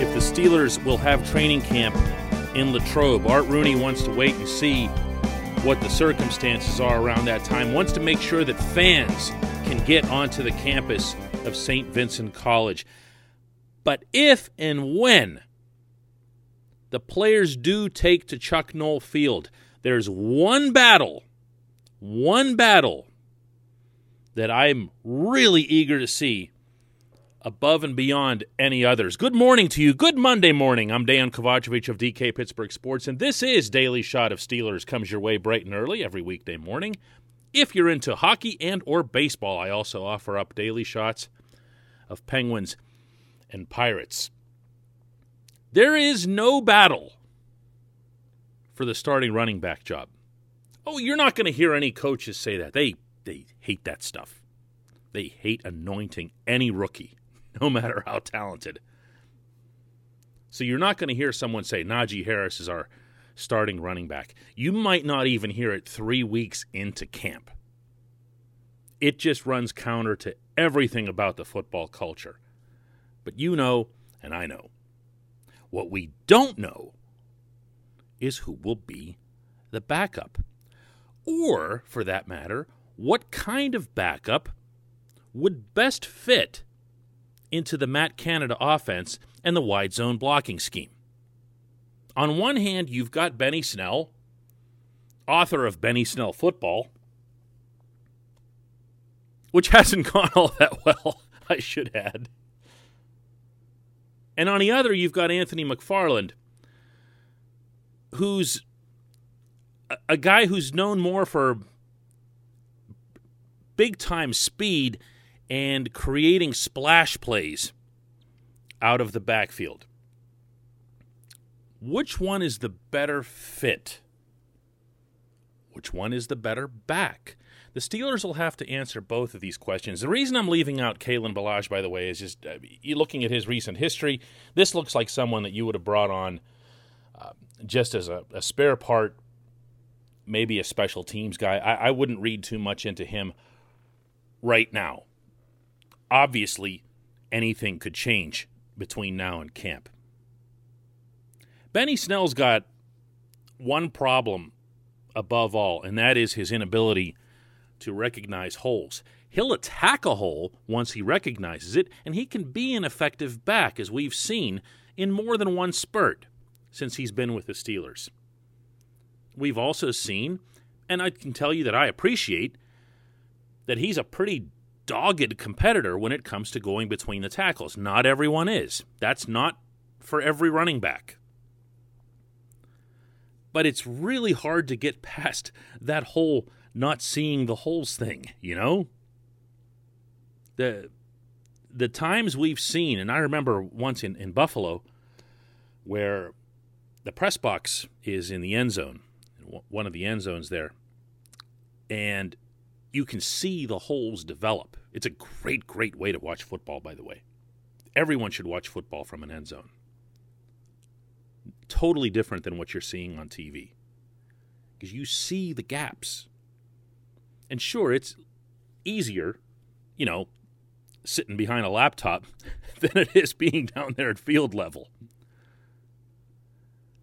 if the Steelers will have training camp in Latrobe. Art Rooney wants to wait and see what the circumstances are around that time, wants to make sure that fans can get onto the campus of St. Vincent College. But if and when the players do take to Chuck Noll Field, there's one battle, one battle that I'm really eager to see above and beyond any others. Good morning to you. Good Monday morning. I'm Dan Kovacevic of DK Pittsburgh Sports, and this is Daily Shot of Steelers. Comes your way bright and early every weekday morning. If you're into hockey and or baseball, I also offer up daily shots of Penguins and Pirates. There is no battle for the starting running back job. Oh, you're not going to hear any coaches say that. They they hate that stuff. They hate anointing any rookie no matter how talented. So you're not going to hear someone say Najee Harris is our starting running back. You might not even hear it three weeks into camp. It just runs counter to everything about the football culture. But you know, and I know. What we don't know is who will be the backup. Or, for that matter, what kind of backup would best fit into the Matt Canada offense and the wide zone blocking scheme. On one hand, you've got Benny Snell, author of Benny Snell Football, which hasn't gone all that well, I should add. And on the other, you've got Anthony McFarland, who's a guy who's known more for big time speed and creating splash plays out of the backfield. Which one is the better fit? Which one is the better back? The Steelers will have to answer both of these questions. The reason I'm leaving out Kalen Ballage, by the way, is just uh, looking at his recent history. This looks like someone that you would have brought on uh, just as a, a, spare part, maybe a special teams guy. I, I wouldn't read too much into him right now obviously anything could change between now and camp. Benny Snell's got one problem above all, and that is his inability to recognize holes. He'll attack a hole once he recognizes it, and he can be an effective back, as we've seen in more than one spurt since he's been with the Steelers. We've also seen, and I can tell you that I appreciate, that he's a pretty dogged competitor when it comes to going between the tackles. Not everyone is. That's not for every running back. But it's really hard to get past that whole not seeing the holes thing, you know? The the times we've seen, and I remember once in, in Buffalo where the press box is in the end zone, one of the end zones there, and you can see the holes develop. It's a great, great way to watch football, by the way. Everyone should watch football from an end zone. Totally different than what you're seeing on TV. Because you see the gaps. And sure, it's easier, you know, sitting behind a laptop than it is being down there at field level.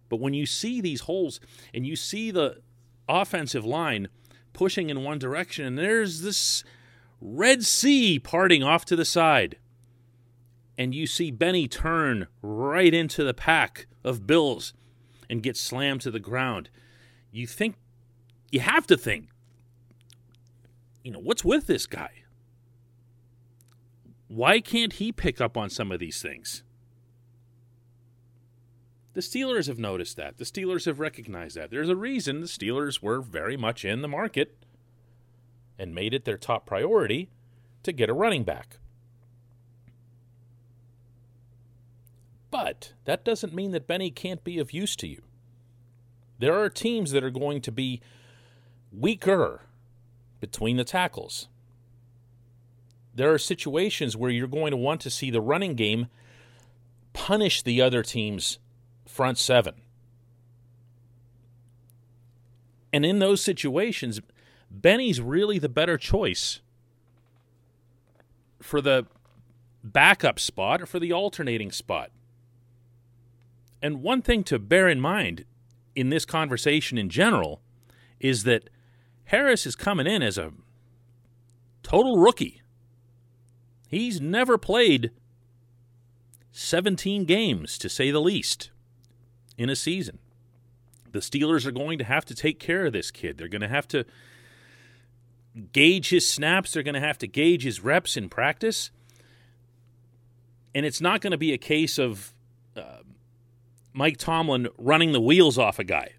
But when you see these holes and you see the offensive line pushing in one direction, and there's this Red Sea parting off to the side. And you see Benny turn right into the pack of Bills and get slammed to the ground. You think, you have to think, you know, what's with this guy? Why can't he pick up on some of these things? The Steelers have noticed that. The Steelers have recognized that. There's a reason the Steelers were very much in the market and made it their top priority to get a running back. But that doesn't mean that Benny can't be of use to you. There are teams that are going to be weaker between the tackles. There are situations where you're going to want to see the running game punish the other team's front seven. And in those situations, Benny's really the better choice for the backup spot or for the alternating spot. And one thing to bear in mind in this conversation in general is that Harris is coming in as a total rookie. He's never played 17 games, to say the least, in a season. The Steelers are going to have to take care of this kid. They're going to have to gauge his snaps, they're going to have to gauge his reps in practice. And it's not going to be a case of uh, Mike Tomlin running the wheels off a guy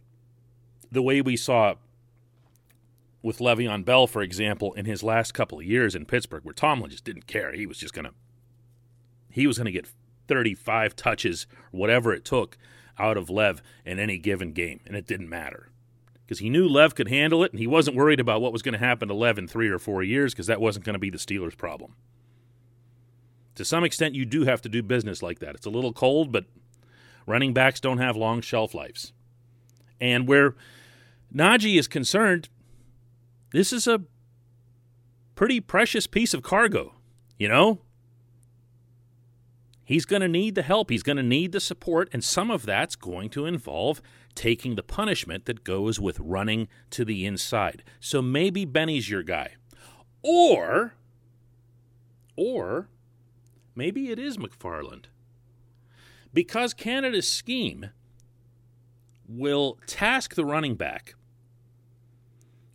the way we saw with Le'Veon Bell, for example, in his last couple of years in Pittsburgh, where Tomlin just didn't care. He was just going to he was going to get 35 touches, whatever it took, out of Lev in any given game, and it didn't matter because he knew Lev could handle it, and he wasn't worried about what was going to happen to Lev in three or four years because that wasn't going to be the Steelers' problem. To some extent, you do have to do business like that. It's a little cold, but running backs don't have long shelf lives. And where Najee is concerned, this is a pretty precious piece of cargo, you know? He's going to need the help. He's going to need the support, and some of that's going to involve taking the punishment that goes with running to the inside. So maybe Benny's your guy. Or, or maybe it is McFarland. Because Canada's scheme will task the running back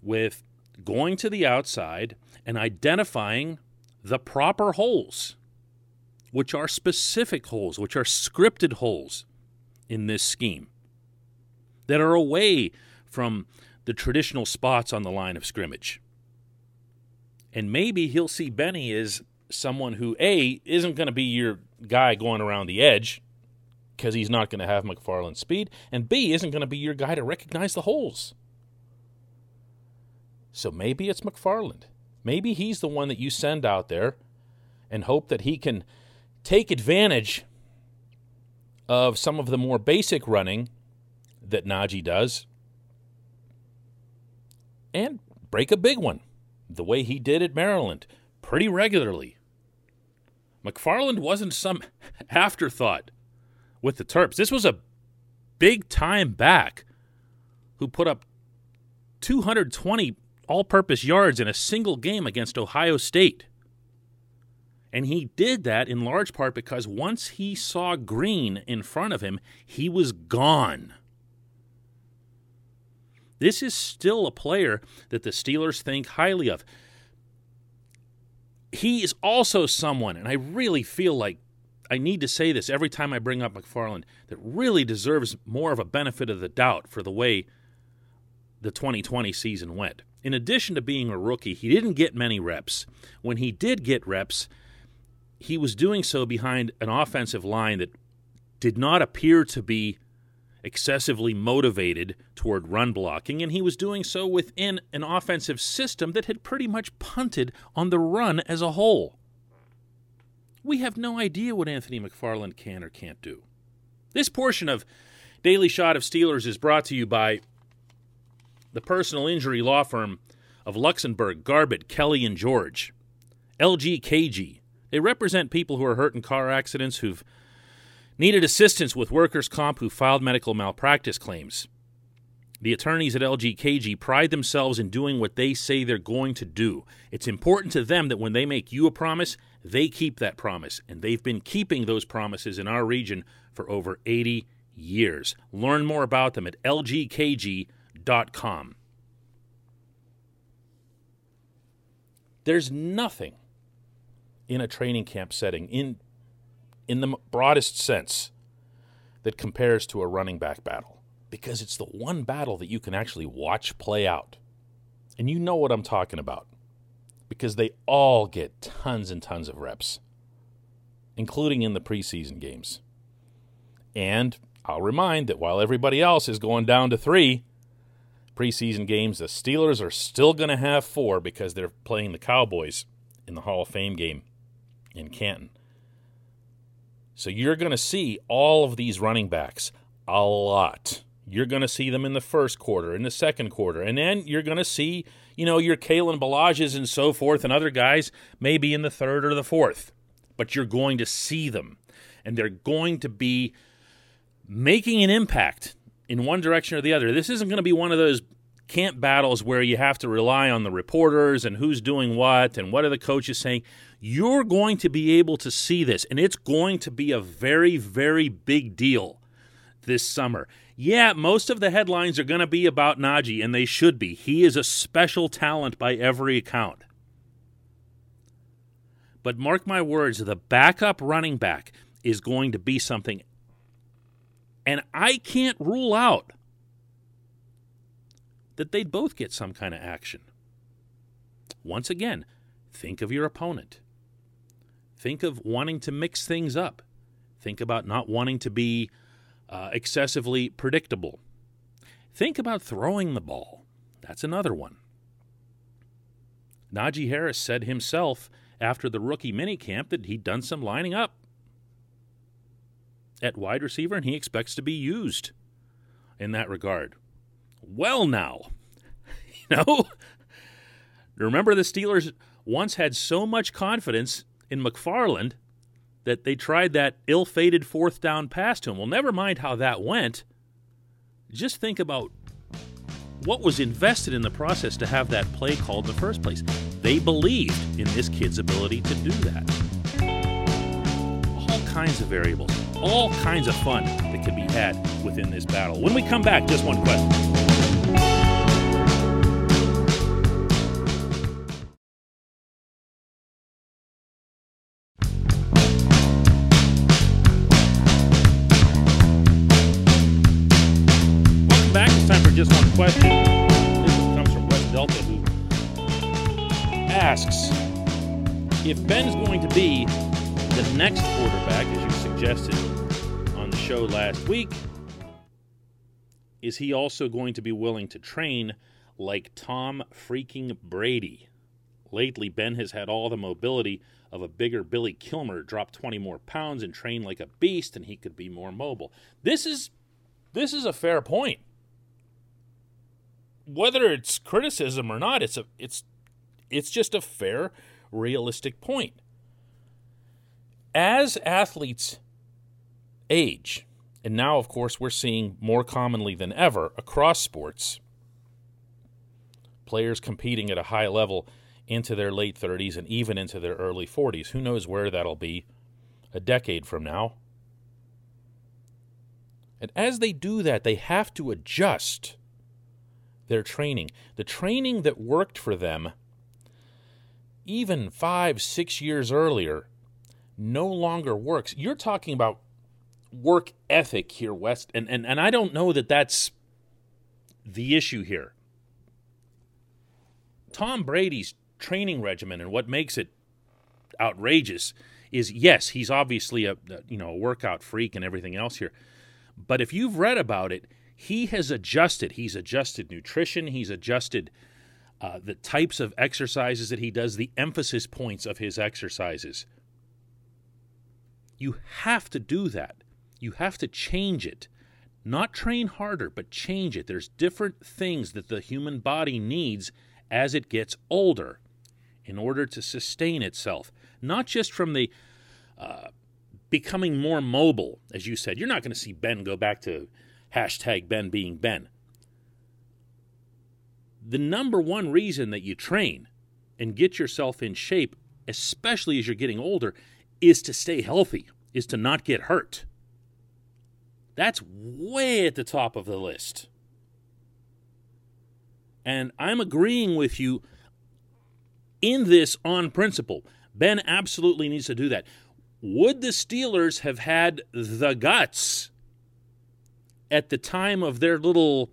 with going to the outside and identifying the proper holes which are specific holes, which are scripted holes in this scheme that are away from the traditional spots on the line of scrimmage. And maybe he'll see Benny as someone who, A, isn't going to be your guy going around the edge because he's not going to have McFarland's speed, and B, isn't going to be your guy to recognize the holes. So maybe it's McFarland. Maybe he's the one that you send out there and hope that he can take advantage of some of the more basic running that Najee does and break a big one the way he did at Maryland pretty regularly. McFarland wasn't some afterthought with the Terps. This was a big time back who put up 220 all purpose yards in a single game against Ohio State. And he did that in large part because once he saw green in front of him, he was gone. This is still a player that the Steelers think highly of. He is also someone, and I really feel like I need to say this every time I bring up McFarland, that really deserves more of a benefit of the doubt for the way the 2020 season went. In addition to being a rookie, he didn't get many reps. When he did get reps, he was doing so behind an offensive line that did not appear to be excessively motivated toward run blocking, and he was doing so within an offensive system that had pretty much punted on the run as a whole. We have no idea what Anthony McFarland can or can't do. This portion of Daily Shot of Steelers is brought to you by the personal injury law firm of Luxenberg, Garbett, Kelly, and George. LGKG, they represent people who are hurt in car accidents who've needed assistance with workers' comp who filed medical malpractice claims. The attorneys at LGKG pride themselves in doing what they say they're going to do. It's important to them that when they make you a promise, they keep that promise, and they've been keeping those promises in our region for over 80 years. Learn more about them at lgkg.com. There's nothing in a training camp setting in in the broadest sense that compares to a running back battle because it's the one battle that you can actually watch play out. And you know what I'm talking about because they all get tons and tons of reps, including in the preseason games. And I'll remind that while everybody else is going down to three preseason games, the Steelers are still going to have four because they're playing the Cowboys in the Hall of Fame game in Canton. So you're going to see all of these running backs a lot. You're going to see them in the first quarter, in the second quarter, and then you're going to see, you know, your Kalen Ballages and so forth, and other guys maybe in the third or the fourth. But you're going to see them, and they're going to be making an impact in one direction or the other. This isn't going to be one of those camp battles where you have to rely on the reporters and who's doing what and what are the coaches saying. You're going to be able to see this, and it's going to be a very, very big deal this summer. Yeah, most of the headlines are going to be about Najee, and they should be. He is a special talent by every account. But mark my words, the backup running back is going to be something. And I can't rule out that they'd both get some kind of action. Once again, think of your opponent. Think of wanting to mix things up. Think about not wanting to be uh, excessively predictable. Think about throwing the ball. That's another one. Najee Harris said himself after the rookie minicamp that he'd done some lining up at wide receiver and he expects to be used in that regard. Well, now, you know, remember the Steelers once had so much confidence in McFarland that they tried that ill fated fourth down pass to him. Well, never mind how that went. Just think about what was invested in the process to have that play called in the first place. They believed in this kid's ability to do that. All kinds of variables, all kinds of fun that can be had within this battle. When we come back, just one question. Just one question. This comes from West Delta, who asks if Ben's going to be the next quarterback, as you suggested on the show last week, is he also going to be willing to train like Tom freaking Brady? Lately, Ben has had all the mobility of a bigger Billy Kilmer, drop 20 more pounds and train like a beast, and he could be more mobile. This is this is a fair point. Whether it's criticism or not, it's a it's it's just a fair, realistic point. As athletes age, and now of course we're seeing more commonly than ever across sports, players competing at a high level into their late 30s and even into their early 40s. Who knows where that'll be a decade from now? And as they do that, they have to adjust their training. The training that worked for them even five, six years earlier no longer works. You're talking about work ethic here, West, and, and, and I don't know that that's the issue here. Tom Brady's training regimen and what makes it outrageous is yes, he's obviously a you know a workout freak and everything else here. But if you've read about it, he has adjusted. He's adjusted nutrition. He's adjusted uh, the types of exercises that he does, the emphasis points of his exercises. You have to do that. You have to change it. Not train harder, but change it. There's different things that the human body needs as it gets older in order to sustain itself, not just from the uh, becoming more mobile, as you said. You're not going to see Ben go back to hashtag Ben being Ben. The number one reason that you train and get yourself in shape, especially as you're getting older, is to stay healthy, is to not get hurt. That's way at the top of the list. And I'm agreeing with you in this on principle. Ben absolutely needs to do that. Would the Steelers have had the guts at the time of their little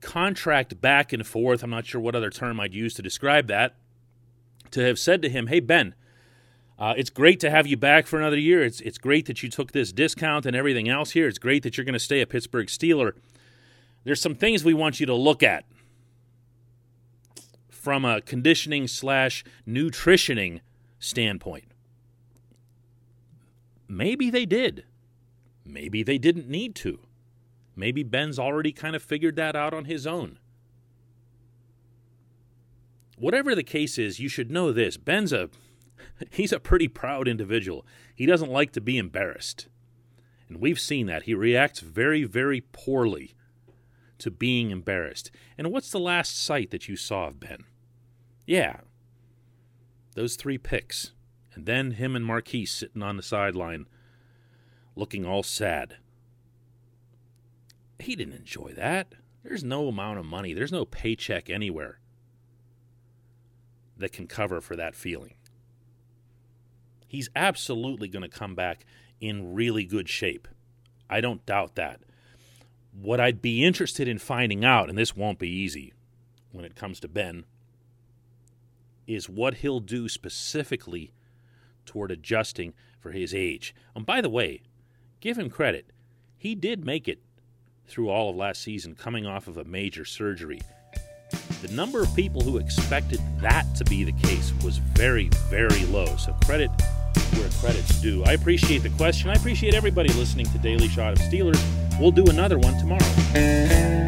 contract back and forth? I'm not sure what other term I'd use to describe that. To have said to him, hey, Ben, uh, it's great to have you back for another year. It's, it's great that you took this discount and everything else here. It's great that you're going to stay a Pittsburgh Steeler. There's some things we want you to look at from a conditioning slash nutritioning standpoint. Maybe they did. Maybe they didn't need to. Maybe Ben's already kind of figured that out on his own. Whatever the case is, you should know this. Ben's a he's a pretty proud individual. He doesn't like to be embarrassed. And we've seen that. He reacts very, very poorly to being embarrassed. And what's the last sight that you saw of Ben? Yeah, those three picks. And then him and Maurkice sitting on the sideline looking all sad. He didn't enjoy that. There's no amount of money, there's no paycheck anywhere that can cover for that feeling. He's absolutely going to come back in really good shape. I don't doubt that. What I'd be interested in finding out, and this won't be easy when it comes to Ben, is what he'll do specifically toward adjusting for his age. And by the way, give him credit. He did make it through all of last season coming off of a major surgery. The number of people who expected that to be the case was very, very low. So credit where credit's due. I appreciate the question. I appreciate everybody listening to Daily Shot of Steelers. We'll do another one tomorrow.